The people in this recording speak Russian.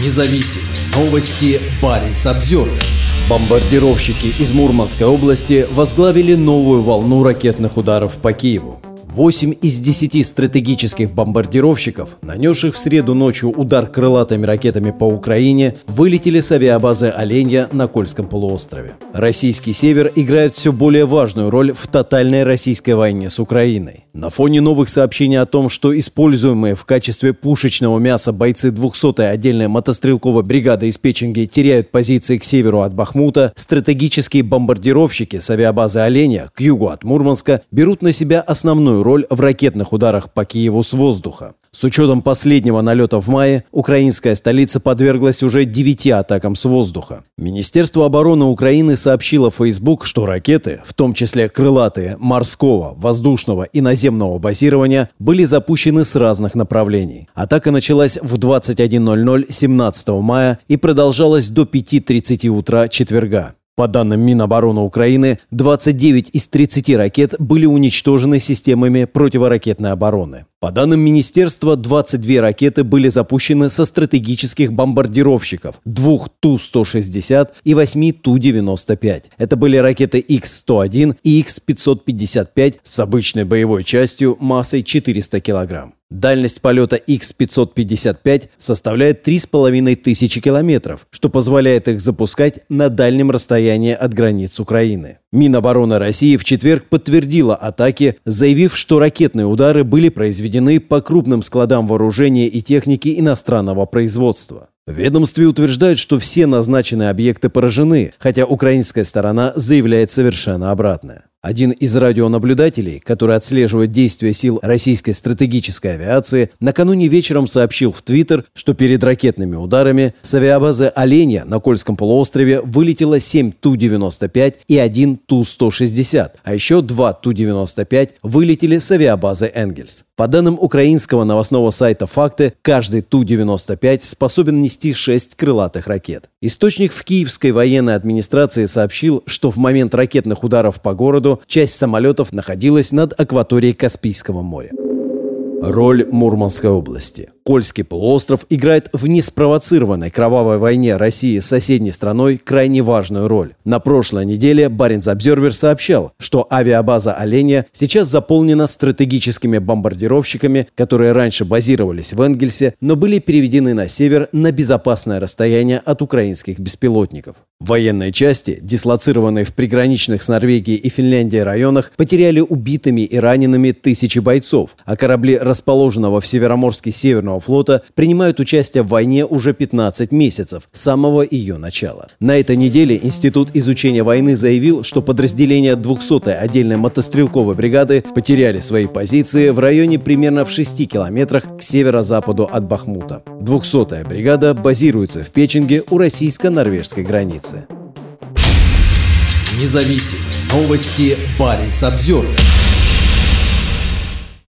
Независимые новости. Барин обзор. Бомбардировщики из Мурманской области возглавили новую волну ракетных ударов по Киеву. 8 из 10 стратегических бомбардировщиков, нанесших в среду ночью удар крылатыми ракетами по Украине, вылетели с авиабазы Оленья на Кольском полуострове. Российский север играет все более важную роль в тотальной российской войне с Украиной. На фоне новых сообщений о том, что используемые в качестве пушечного мяса бойцы 200-й отдельной мотострелковой бригады из Печенги теряют позиции к северу от Бахмута, стратегические бомбардировщики с авиабазы Оленя к югу от Мурманска берут на себя основную роль в ракетных ударах по Киеву с воздуха. С учетом последнего налета в мае, украинская столица подверглась уже девяти атакам с воздуха. Министерство обороны Украины сообщило в Facebook, что ракеты, в том числе крылатые, морского, воздушного и наземного базирования, были запущены с разных направлений. Атака началась в 21.00 17 мая и продолжалась до 5.30 утра четверга. По данным Минобороны Украины, 29 из 30 ракет были уничтожены системами противоракетной обороны. По данным министерства, 22 ракеты были запущены со стратегических бомбардировщиков, двух Ту-160 и 8 Ту-95. Это были ракеты X-101 и X-555 с обычной боевой частью массой 400 килограмм. Дальность полета X-555 составляет 3500 километров, что позволяет их запускать на дальнем расстоянии от границ Украины. Минобороны России в четверг подтвердила атаки, заявив, что ракетные удары были произведены по крупным складам вооружения и техники иностранного производства. В ведомстве утверждают, что все назначенные объекты поражены, хотя украинская сторона заявляет совершенно обратное. Один из радионаблюдателей, который отслеживает действия сил российской стратегической авиации, накануне вечером сообщил в Твиттер, что перед ракетными ударами с авиабазы «Оленя» на Кольском полуострове вылетело 7 Ту-95 и 1 Ту-160, а еще 2 Ту-95 вылетели с авиабазы «Энгельс». По данным украинского новостного сайта «Факты», каждый Ту-95 способен нести 6 крылатых ракет. Источник в Киевской военной администрации сообщил, что в момент ракетных ударов по городу часть самолетов находилась над акваторией Каспийского моря. Роль Мурманской области – Кольский полуостров играет в неспровоцированной кровавой войне России с соседней страной крайне важную роль. На прошлой неделе Баренц Обзервер сообщал, что авиабаза «Оленя» сейчас заполнена стратегическими бомбардировщиками, которые раньше базировались в Энгельсе, но были переведены на север на безопасное расстояние от украинских беспилотников. Военные части, дислоцированные в приграничных с Норвегией и Финляндией районах, потеряли убитыми и ранеными тысячи бойцов, а корабли расположенного в Североморске Северного военно флота принимают участие в войне уже 15 месяцев, с самого ее начала. На этой неделе Институт изучения войны заявил, что подразделения 200-й отдельной мотострелковой бригады потеряли свои позиции в районе примерно в 6 километрах к северо-западу от Бахмута. 200-я бригада базируется в Печенге у российско-норвежской границы. Независимые новости. Барин обзор.